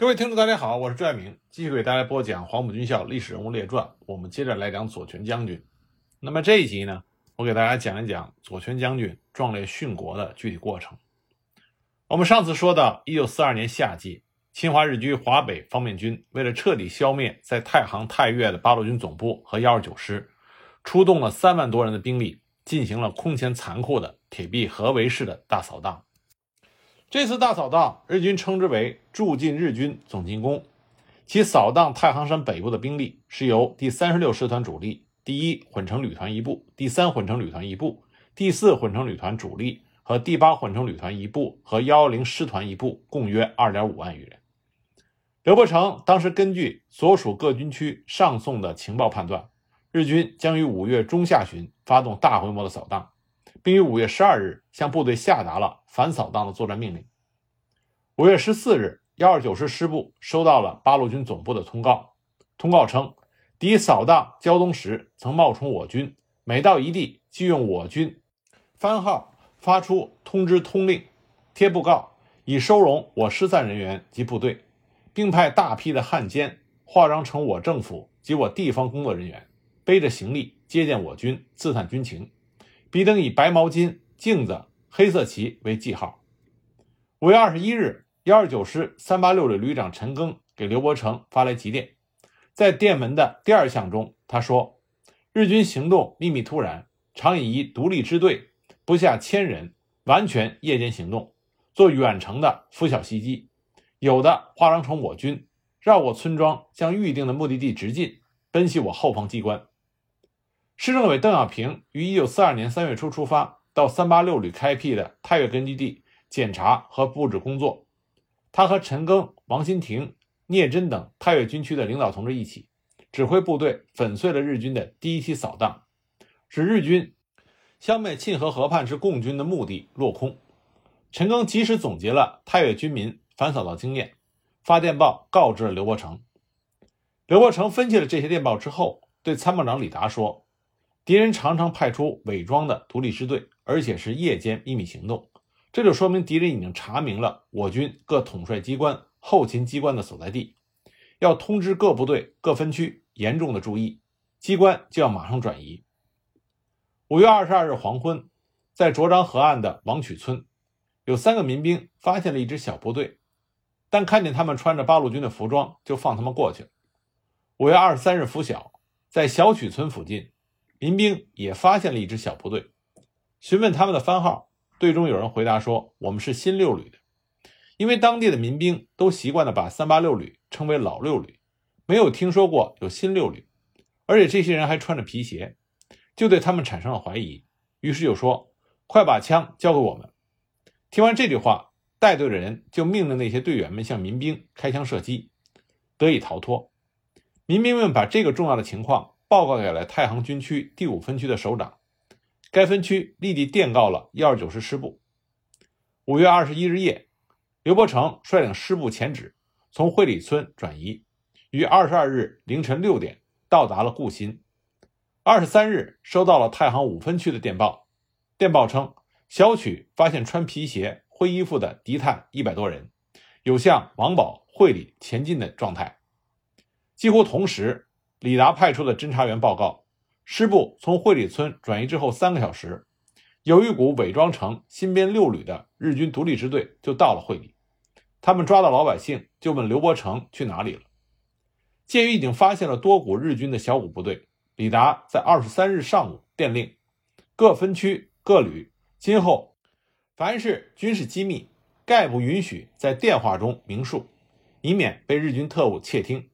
各位听众，大家好，我是朱爱明，继续给大家播讲《黄埔军校历史人物列传》。我们接着来讲左权将军。那么这一集呢，我给大家讲一讲左权将军壮烈殉国的具体过程。我们上次说到，一九四二年夏季，侵华日军华北方面军为了彻底消灭在太行、太岳的八路军总部和幺二九师，出动了三万多人的兵力，进行了空前残酷的铁壁合围式的大扫荡。这次大扫荡，日军称之为“驻进日军总进攻”。其扫荡太行山北部的兵力是由第三十六师团主力、第一混成旅团一部、第三混成旅团一部、第四混成旅团主力和第八混成旅团一部和幺幺零师团一部，共约二点五万余人。刘伯承当时根据所属各军区上送的情报判断，日军将于五月中下旬发动大规模的扫荡。并于五月十二日向部队下达了反扫荡的作战命令。五月十四日，幺二九师师部收到了八路军总部的通告，通告称，敌扫荡胶东时曾冒充我军，每到一地即用我军番号发出通知通令，贴布告，以收容我失散人员及部队，并派大批的汉奸化妆成我政府及我地方工作人员，背着行李接见我军，刺探军情。彼等以白毛巾、镜子、黑色旗为记号。五月二十一日，幺二九师三八六旅旅长陈赓给刘伯承发来急电，在电文的第二项中，他说：“日军行动秘密突然，常以一独立支队不下千人，完全夜间行动，做远程的拂晓袭击，有的化妆成我军，绕过村庄，向预定的目的地直进，奔袭我后方机关。”市政委邓小平于一九四二年三月初出发，到三八六旅开辟的太岳根据地检查和布置工作。他和陈赓、王新亭、聂真等太岳军区的领导同志一起，指挥部队粉碎了日军的第一期扫荡，使日军消灭沁河河畔之共军的目的落空。陈赓及时总结了太岳军民反扫荡经验，发电报告知了刘伯承。刘伯承分析了这些电报之后，对参谋长李达说。敌人常常派出伪装的独立支队，而且是夜间秘密行动，这就说明敌人已经查明了我军各统帅机关、后勤机关的所在地，要通知各部队、各分区严重的注意，机关就要马上转移。五月二十二日黄昏，在卓漳河岸的王曲村，有三个民兵发现了一支小部队，但看见他们穿着八路军的服装，就放他们过去了。五月二十三日拂晓，在小曲村附近。民兵也发现了一支小部队，询问他们的番号，队中有人回答说：“我们是新六旅的。”因为当地的民兵都习惯的把三八六旅称为老六旅，没有听说过有新六旅，而且这些人还穿着皮鞋，就对他们产生了怀疑，于是就说：“快把枪交给我们。”听完这句话，带队的人就命令那些队员们向民兵开枪射击，得以逃脱。民兵们把这个重要的情况。报告给了太行军区第五分区的首长，该分区立即电告了一二九师师部。五月二十一日夜，刘伯承率领师部前指从会里村转移，于二十二日凌晨六点到达了固新。二十三日收到了太行五分区的电报，电报称小曲发现穿皮鞋、灰衣服的敌探一百多人，有向王堡、会里前进的状态。几乎同时。李达派出的侦察员报告，师部从会理村转移之后三个小时，有一股伪装成新编六旅的日军独立支队就到了会理。他们抓到老百姓，就问刘伯承去哪里了。鉴于已经发现了多股日军的小股部队，李达在二十三日上午电令各分区各旅，今后凡是军事机密，概不允许在电话中明述，以免被日军特务窃听。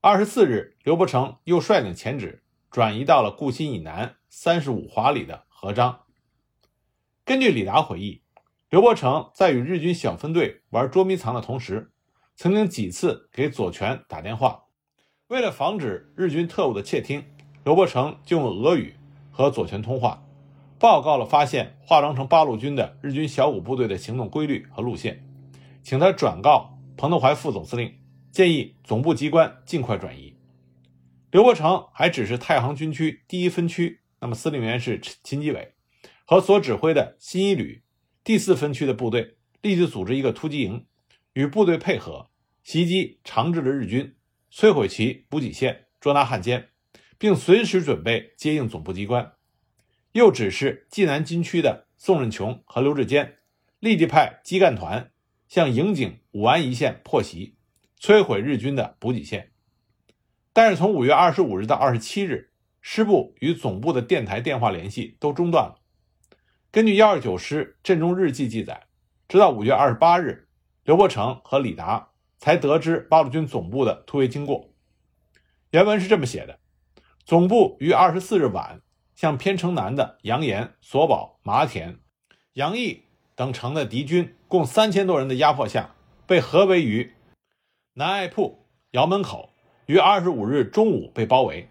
二十四日，刘伯承又率领前指转移到了固新以南三十五华里的合章。根据李达回忆，刘伯承在与日军小分队玩捉迷藏的同时，曾经几次给左权打电话。为了防止日军特务的窃听，刘伯承就用俄语和左权通话，报告了发现化妆成八路军的日军小股部队的行动规律和路线，请他转告彭德怀副总司令。建议总部机关尽快转移。刘伯承还指示太行军区第一分区，那么司令员是秦基伟，和所指挥的新一旅第四分区的部队立即组织一个突击营，与部队配合，袭击长治的日军，摧毁其补给线，捉拿汉奸，并随时准备接应总部机关。又指示济南军区的宋任穷和刘志坚立即派机干团向营井武安一线破袭，摧毁日军的补给线。但是从五月二十五日到二十七日，师部与总部的电台电话联系都中断了。根据幺二九师阵中日记记载，直到五月二十八日，刘伯承和李达才得知八路军总部的突围经过。原文是这么写的：总部于二十四日晚。向偏城南的杨岩、索保、麻田、杨毅等城的敌军共三千多人的压迫下，被合围于南爱铺窑门口，于二十五日中午被包围，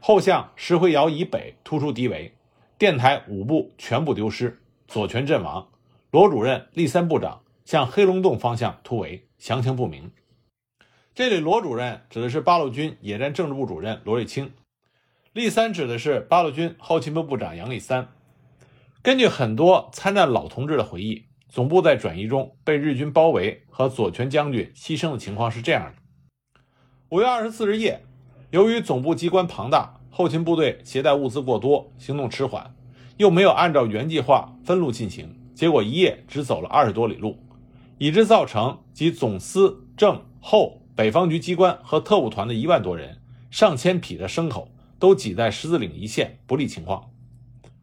后向石灰窑以北突出敌围，电台五部全部丢失，左权阵亡。罗主任、立三部长向黑龙洞方向突围，详情不明。这里罗主任指的是八路军野战政治部主任罗瑞卿。立三指的是八路军后勤部部长杨立三。根据很多参战老同志的回忆，总部在转移中被日军包围和左权将军牺牲的情况是这样的：五月二十四日夜，由于总部机关庞大，后勤部队携带物资过多，行动迟缓，又没有按照原计划分路进行，结果一夜只走了二十多里路，以致造成及总司政后北方局机关和特务团的一万多人、上千匹的牲口。都挤在十字岭一线，不利情况。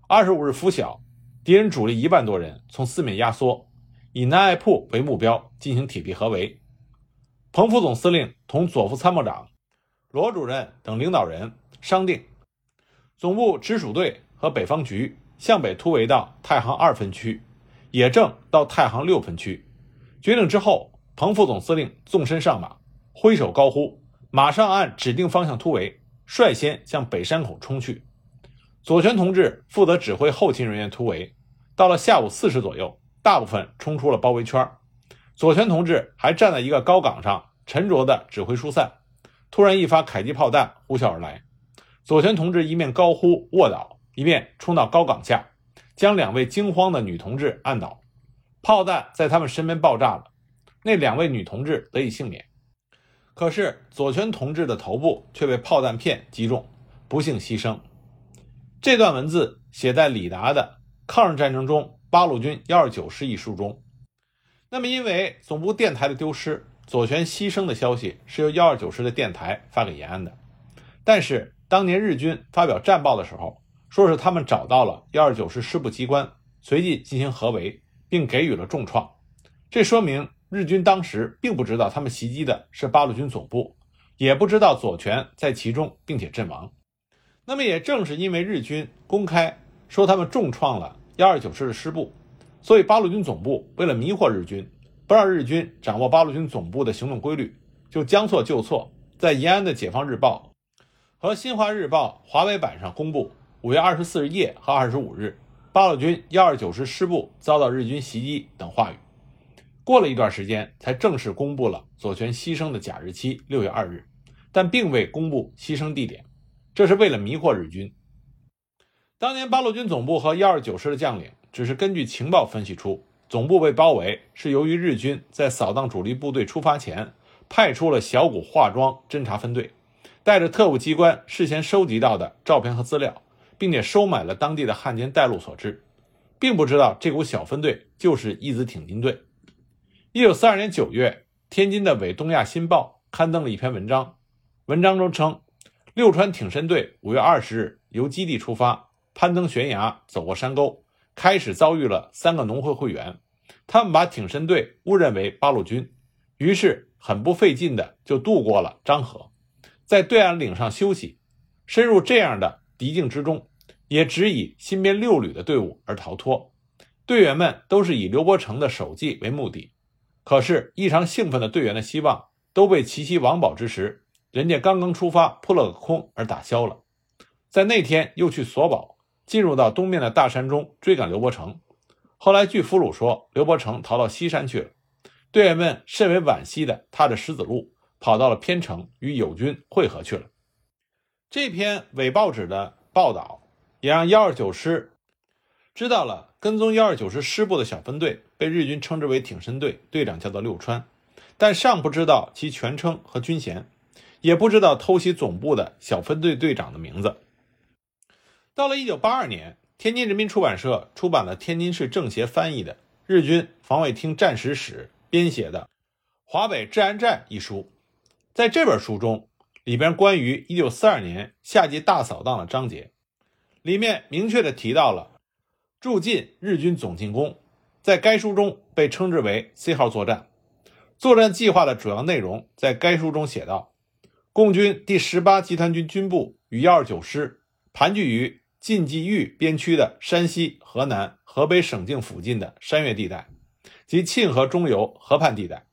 二十五日拂晓，敌人主力一万多人从四面压缩，以南爱铺为目标进行铁壁合围。彭副总司令同左副参谋长、罗主任等领导人商定，总部直属队和北方局向北突围到太行二分区，野正到太行六分区。决定之后，彭副总司令纵身上马，挥手高呼：“马上按指定方向突围！”率先向北山口冲去，左权同志负责指挥后勤人员突围。到了下午四时左右，大部分冲出了包围圈。左权同志还站在一个高岗上，沉着地指挥疏散。突然，一发迫击炮弹呼啸而来，左权同志一面高呼“卧倒”，一面冲到高岗下，将两位惊慌的女同志按倒。炮弹在他们身边爆炸了，那两位女同志得以幸免。可是左权同志的头部却被炮弹片击中，不幸牺牲。这段文字写在李达的《抗日战争中八路军幺二九师》一书中。那么，因为总部电台的丢失，左权牺牲的消息是由幺二九师的电台发给延安的。但是，当年日军发表战报的时候，说是他们找到了幺二九师师部机关，随即进行合围，并给予了重创。这说明。日军当时并不知道他们袭击的是八路军总部，也不知道左权在其中，并且阵亡。那么，也正是因为日军公开说他们重创了幺二九师的师部，所以八路军总部为了迷惑日军，不让日军掌握八路军总部的行动规律，就将错就错，在延安的《解放日报》和《新华日报》华北版上公布五月二十四日夜和二十五日八路军幺二九师师部遭到日军袭击等话语。过了一段时间，才正式公布了左权牺牲的假日期六月二日，但并未公布牺牲地点，这是为了迷惑日军。当年八路军总部和幺二九师的将领只是根据情报分析出，总部被包围是由于日军在扫荡主力部队出发前，派出了小股化妆侦察分队，带着特务机关事先收集到的照片和资料，并且收买了当地的汉奸带路所致，并不知道这股小分队就是义子挺进队。一九四二年九月，天津的《伪东亚新报》刊登了一篇文章，文章中称，六川挺身队五月二十日由基地出发，攀登悬崖，走过山沟，开始遭遇了三个农会会员，他们把挺身队误认为八路军，于是很不费劲的就渡过了漳河，在对岸岭上休息，深入这样的敌境之中，也只以新编六旅的队伍而逃脱，队员们都是以刘伯承的手记为目的。可是，异常兴奋的队员的希望都被齐齐王宝之时，人家刚刚出发扑了个空而打消了。在那天又去索保，进入到东面的大山中追赶刘伯承。后来据俘虏说，刘伯承逃到西山去了。队员们甚为惋惜的踏着石子路，跑到了偏城与友军会合去了。这篇伪报纸的报道，也让幺二九师。知道了，跟踪幺二九师师部的小分队被日军称之为挺身队，队长叫做六川。但尚不知道其全称和军衔，也不知道偷袭总部的小分队队长的名字。到了1982年，天津人民出版社出版了天津市政协翻译的日军防卫厅战时史编写的《华北治安战》一书。在这本书中，里边关于1942年夏季大扫荡的章节，里面明确的提到了驻晋日军总进攻，在该书中被称之为 “C 号作战”。作战计划的主要内容在该书中写道：共军第十八集团军军部与幺二九师盘踞于晋冀豫边区的山西、河南、河北省境附近的山岳地带及沁河中游河畔地带，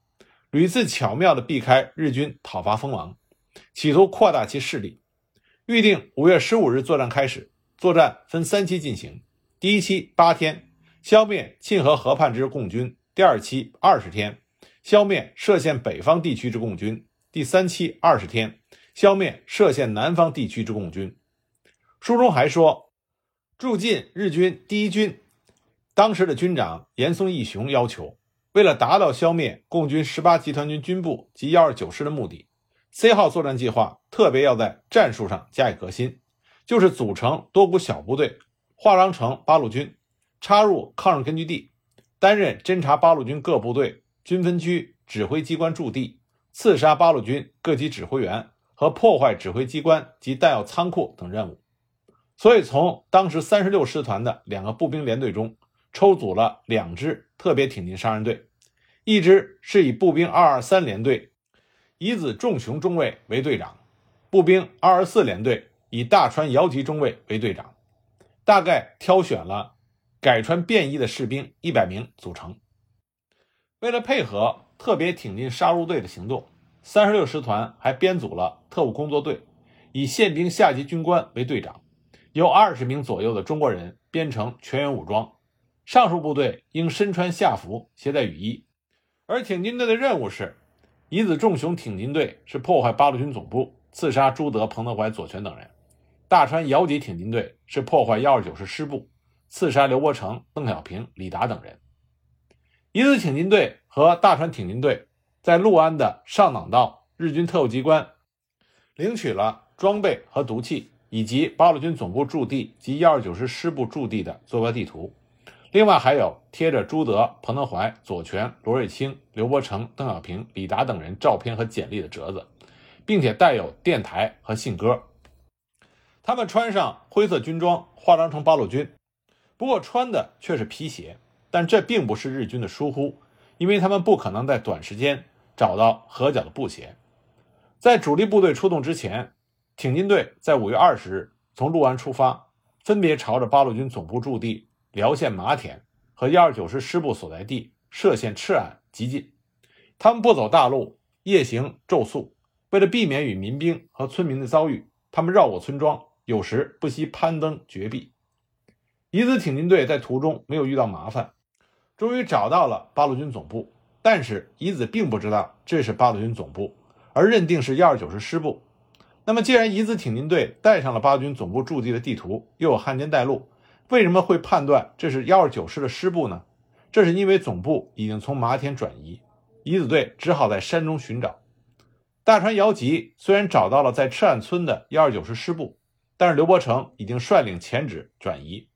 屡次巧妙地避开日军讨伐锋芒，企图扩大其势力。预定五月十五日作战开始，作战分三期进行：第一期八天，消灭沁河河畔之共军；第二期二十天。消灭涉县北方地区之共军，第三期二十天消灭涉县南方地区之共军。书中还说，驻晋日军第一军当时的军长岩松义雄要求，为了达到消灭共军十八集团军军部及幺二九师的目的，C 号作战计划特别要在战术上加以革新，就是组成多股小部队，化妆成八路军，插入抗日根据地，担任侦察八路军各部队。军分区指挥机关驻地，刺杀八路军各级指挥员和破坏指挥机关及弹药仓库等任务。所以，从当时三十六师团的两个步兵连队中抽组了两支特别挺进杀人队，一支是以步兵二二三连队以子仲雄中尉为队长，步兵二二四连队以大川遥吉中尉为队长，大概挑选了改穿便衣的士兵一百名组成。为了配合特别挺进杀戮队的行动，三十六师团还编组了特务工作队，以宪兵下级军官为队长，由二十名左右的中国人编成全员武装。上述部队应身穿夏服，携带雨衣。而挺进队的任务是：乙子重雄挺进队是破坏八路军总部，刺杀朱德、彭德怀、左权等人；大川遥吉挺进队是破坏幺二九师师部，刺杀刘伯承、邓小平、李达等人。乙子挺进队和大川挺进队在六安的上党道日军特务机关领取了装备和毒气，以及八路军总部驻地及一二九师师部驻地的坐标地图。另外还有贴着朱德、彭德怀、左权、罗瑞卿、刘伯承、邓小平、李达等人照片和简历的折子，并且带有电台和信鸽。他们穿上灰色军装，化妆成八路军，不过穿的却是皮鞋。但这并不是日军的疏忽，因为他们不可能在短时间找到合脚的布鞋。在主力部队出动之前，挺进队在五月二十日从六安出发，分别朝着八路军总部驻地辽县麻田和一二九师师部所在地涉县赤岸急进。他们不走大路，夜行昼宿。为了避免与民兵和村民的遭遇，他们绕过村庄，有时不惜攀登绝壁。乙子挺进队在途中没有遇到麻烦。终于找到了八路军总部，但是乙子并不知道这是八路军总部，而认定是幺二九师师部。那么，既然乙子挺进队带上了八军总部驻地的地图，又有汉奸带路，为什么会判断这是幺二九师的师部呢？这是因为总部已经从麻田转移，乙子队只好在山中寻找。大川遥吉虽然找到了在赤岸村的幺二九师师部，但是刘伯承已经率领前指转移。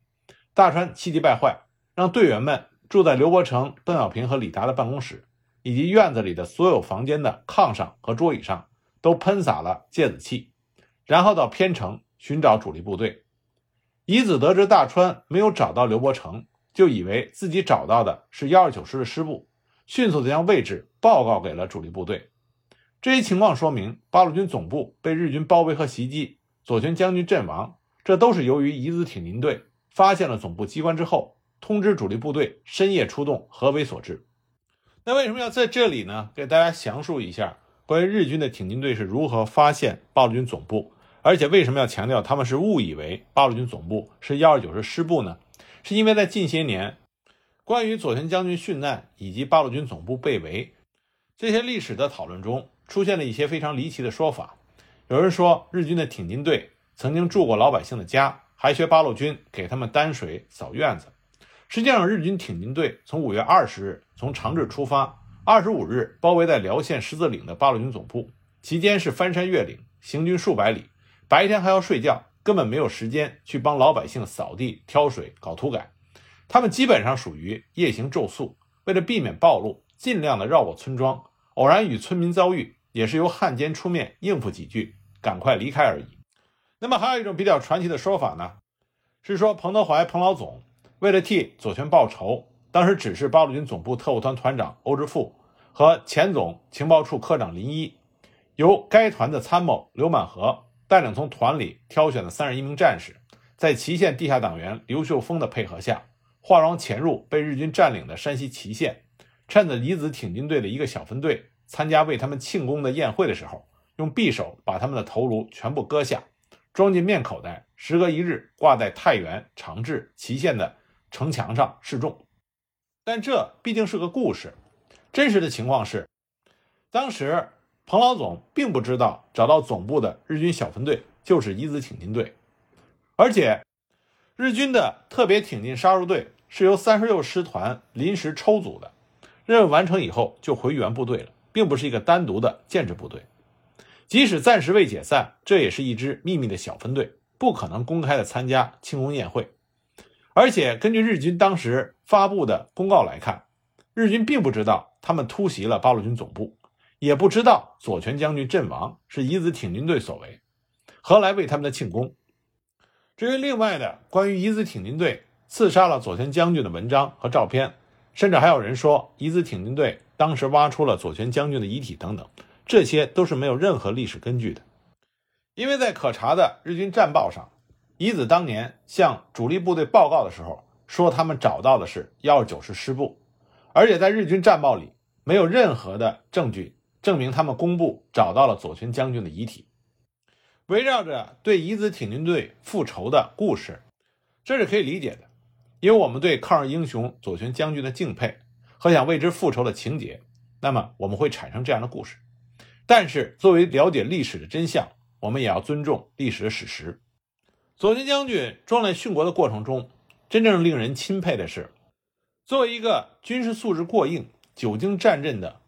大川气急败坏，让队员们。住在刘伯承、邓小平和李达的办公室，以及院子里的所有房间的炕上和桌椅上，都喷洒了芥子气，然后到偏城寻找主力部队。乙子得知大川没有找到刘伯承，就以为自己找到的是幺二九师的师部，迅速地将位置报告给了主力部队。这一情况说明，八路军总部被日军包围和袭击，左权将军阵亡，这都是由于乙子挺进队发现了总部机关之后。通知主力部队深夜出动，合围所致。那为什么要在这里呢？给大家详述一下关于日军的挺进队是如何发现八路军总部，而且为什么要强调他们是误以为八路军总部是幺二九师师部呢？是因为在近些年，关于左权将军殉难以及八路军总部被围这些历史的讨论中，出现了一些非常离奇的说法。有人说，日军的挺进队曾经住过老百姓的家，还学八路军给他们担水、扫院子。实际上，日军挺进队从五月二十日从长治出发，二十五日包围在辽县十字岭的八路军总部，期间是翻山越岭，行军数百里，白天还要睡觉，根本没有时间去帮老百姓扫地、挑水、搞土改。他们基本上属于夜行昼宿，为了避免暴露，尽量的绕过村庄，偶然与村民遭遇，也是由汉奸出面应付几句，赶快离开而已。那么还有一种比较传奇的说法呢，是说彭德怀彭老总为了替左权报仇。当时指示八路军总部特务团团长欧之富和前总情报处科长林一，由该团的参谋刘满和带领从团里挑选的三十一名战士，在祁县地下党员刘秀峰的配合下，化妆潜入被日军占领的山西祁县，趁着李子挺进队的一个小分队参加为他们庆功的宴会的时候，用匕首把他们的头颅全部割下，装进面口袋，时隔一日挂在太原、长治、祁县的城墙上示众。但这毕竟是个故事，真实的情况是，当时彭老总并不知道找到总部的日军小分队就是一子挺进队，而且日军的特别挺进杀入队是由三十六师团临时抽组的，任务完成以后就回原部队了，并不是一个单独的建制部队。即使暂时未解散，这也是一支秘密的小分队，不可能公开的参加庆功宴会。而且根据日军当时发布的公告来看，日军并不知道他们突袭了八路军总部，也不知道左权将军阵亡是乙子挺进队所为，何来为他们的庆功？至于另外的关于乙子挺进队刺杀了左权将军的文章和照片，甚至还有人说乙子挺进队当时挖出了左权将军的遗体等等，这些都是没有任何历史根据的，因为在可查的日军战报上。乙子当年向主力部队报告的时候，说他们找到的是幺二九师师部，而且在日军战报里没有任何的证据证明他们公布找到了左权将军的遗体。围绕着对乙子挺进队复仇的故事，这是可以理解的，因为我们对抗日英雄左权将军的敬佩和想为之复仇的情节，那么我们会产生这样的故事。但是作为了解历史的真相，我们也要尊重历史的史实。左权将军壮烈殉国的过程中，真正令人钦佩的是，作为一个军事素质过硬、久经战阵的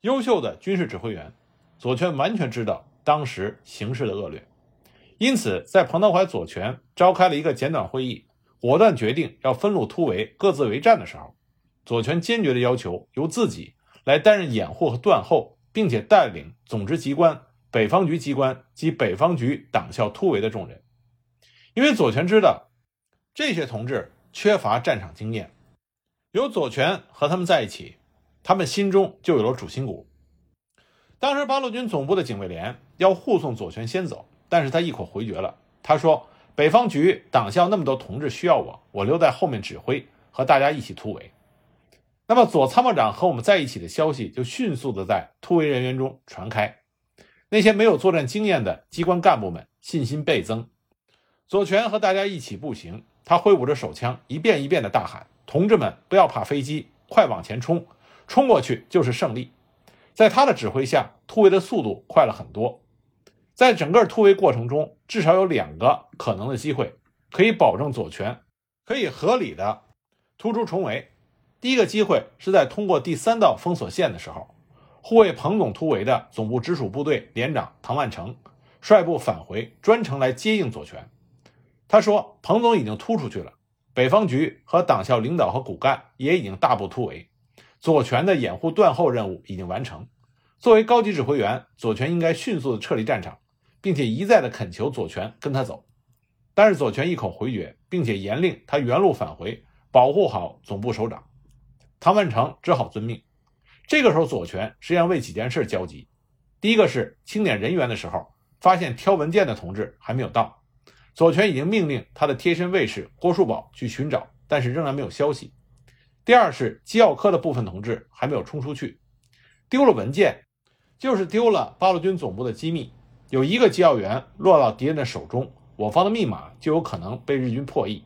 优秀的军事指挥员，左权完全知道当时形势的恶劣，因此在彭德怀、左权召开了一个简短会议，果断决定要分路突围、各自为战的时候，左权坚决的要求由自己来担任掩护和断后，并且带领总支机关、北方局机关及北方局党校突围的重任。因为左权知道这些同志缺乏战场经验，有左权和他们在一起，他们心中就有了主心骨。当时八路军总部的警卫连要护送左权先走，但是他一口回绝了。他说：“北方局党校那么多同志需要我，我留在后面指挥，和大家一起突围。”那么左参谋长和我们在一起的消息就迅速的在突围人员中传开，那些没有作战经验的机关干部们信心倍增。左权和大家一起步行，他挥舞着手枪，一遍一遍地大喊：“同志们，不要怕飞机，快往前冲！冲过去就是胜利！”在他的指挥下，突围的速度快了很多。在整个突围过程中，至少有两个可能的机会，可以保证左权可以合理的突出重围。第一个机会是在通过第三道封锁线的时候，护卫彭总突围的总部直属部队连长唐万成率部返回，专程来接应左权。他说：“彭总已经突出去了，北方局和党校领导和骨干也已经大步突围，左权的掩护断后任务已经完成。作为高级指挥员，左权应该迅速的撤离战场，并且一再的恳求左权跟他走。但是左权一口回绝，并且严令他原路返回，保护好总部首长。唐万成只好遵命。这个时候，左权实际上为几件事焦急：第一个是清点人员的时候，发现挑文件的同志还没有到。”左权已经命令他的贴身卫士郭树宝去寻找，但是仍然没有消息。第二是机要科的部分同志还没有冲出去，丢了文件，就是丢了八路军总部的机密。有一个机要员落到敌人的手中，我方的密码就有可能被日军破译。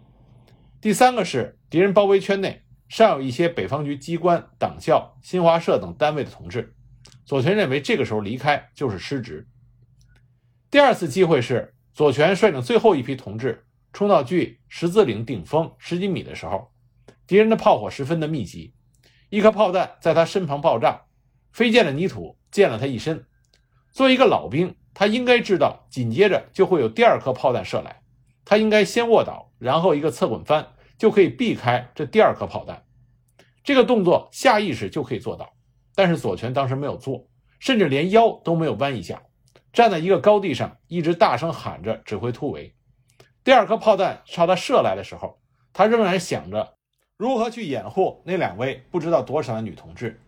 第三个是敌人包围圈内尚有一些北方局机关、党校、新华社等单位的同志。左权认为这个时候离开就是失职。第二次机会是。左权率领最后一批同志冲到距十字岭顶峰十几米的时候，敌人的炮火十分的密集，一颗炮弹在他身旁爆炸，飞溅的泥土溅了他一身。作为一个老兵，他应该知道紧接着就会有第二颗炮弹射来，他应该先卧倒，然后一个侧滚翻，就可以避开这第二颗炮弹。这个动作下意识就可以做到，但是左权当时没有做，甚至连腰都没有弯一下，站在一个高地上，一直大声喊着指挥突围。第二颗炮弹朝他射来的时候，他仍然想着如何去掩护那两位不知道多少的女同志。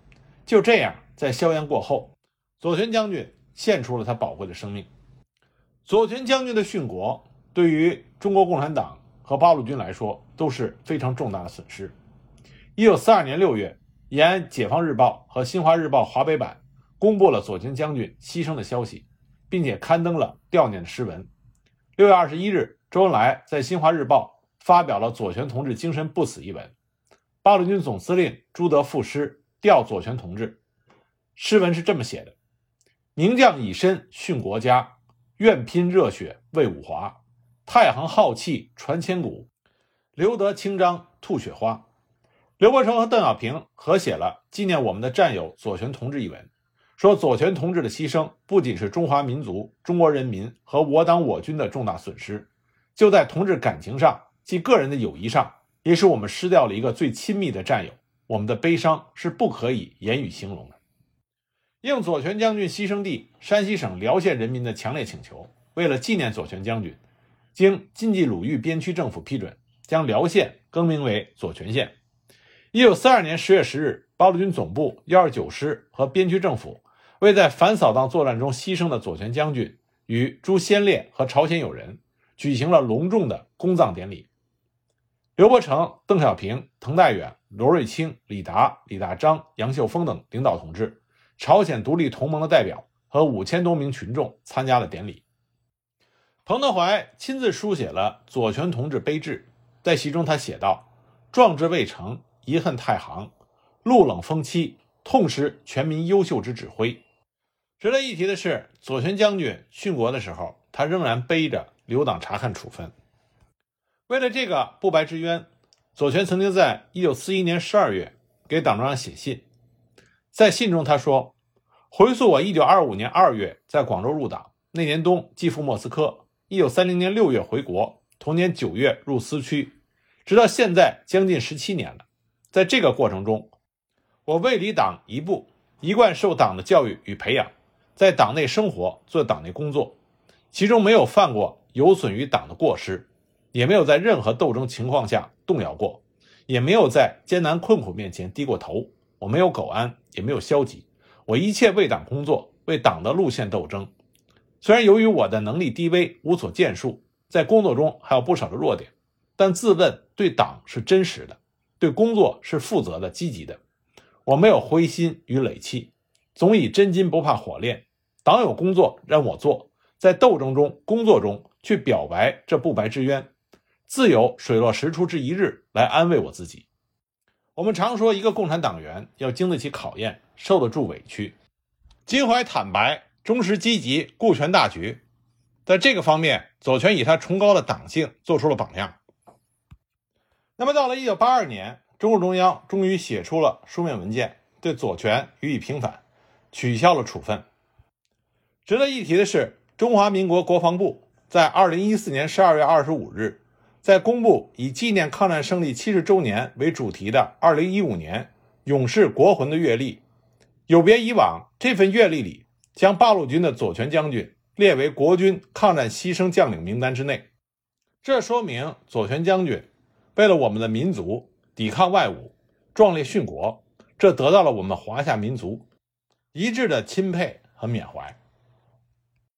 就这样，在硝烟过后，左权将军献出了他宝贵的生命。左权将军的殉国，对于中国共产党和八路军来说都是非常重大的损失。一九四二年六月，延安《解放日报》和《新华日报》华北版公布了左权将军牺牲的消息，并且刊登了悼念的诗文。六月二十一日。周恩来在《新华日报》发表了“左权同志精神不死”一文，八路军总司令朱德赋诗吊左权同志。诗文是这么写的：“名将以身殉国家，愿拼热血为五华。太行浩气传千古，留得清章吐雪花。”刘伯承和邓小平合写了纪念我们的战友左权同志一文，说左权同志的牺牲不仅是中华民族、中国人民和我党我军的重大损失。就在同志感情上，即个人的友谊上，也使我们失掉了一个最亲密的战友。我们的悲伤是不可以言语形容的。应左权将军牺牲地山西省辽县人民的强烈请求，为了纪念左权将军，经晋冀鲁豫边区政府批准，将辽县更名为左权县。一九四二年十月十日，八路军总部、幺二九师和边区政府为在反扫荡作战中牺牲的左权将军与诸先烈和朝鲜友人。举行了隆重的公葬典礼。刘伯承、邓小平、滕代远、罗瑞卿、李达、李大章、杨秀峰等领导同志，朝鲜独立同盟的代表和五千多名群众参加了典礼。彭德怀亲自书写了左权同志碑志，在其中他写道：“壮志未成，遗恨太行，路冷风凄，痛失全民优秀之指挥。”值得一提的是，左权将军殉国的时候，他仍然背着。留党察看处分。为了这个不白之冤，左权曾经在一九四一年十二月给党中央写信。在信中，他说：“回溯我一九二五年二月在广州入党，那年冬寄赴莫斯科，一九三零年六月回国，同年九月入司区，直到现在将近十七年了。在这个过程中，我未离党一步，一贯受党的教育与培养，在党内生活，做党内工作，其中没有犯过。”有损于党的过失，也没有在任何斗争情况下动摇过，也没有在艰难困苦面前低过头。我没有苟安，也没有消极，我一切为党工作，为党的路线斗争。虽然由于我的能力低微，无所建树，在工作中还有不少的弱点，但自问对党是真实的，对工作是负责的、积极的。我没有灰心与累气，总以真金不怕火炼。党有工作让我做，在斗争中、工作中。去表白这不白之冤，自有水落石出之一日来安慰我自己。我们常说，一个共产党员要经得起考验，受得住委屈，襟怀坦白，忠实积极，顾全大局。在这个方面，左权以他崇高的党性做出了榜样。那么，到了一九八二年，中共中央终于写出了书面文件，对左权予以平反，取消了处分。值得一提的是，中华民国国防部。在二零一四年十二月二十五日，在公布以纪念抗战胜利七十周年为主题的二零一五年勇士国魂的阅历，有别以往，这份阅历里将八路军的左权将军列为国军抗战牺牲将领名单之内。这说明左权将军为了我们的民族抵抗外侮，壮烈殉国，这得到了我们华夏民族一致的钦佩和缅怀。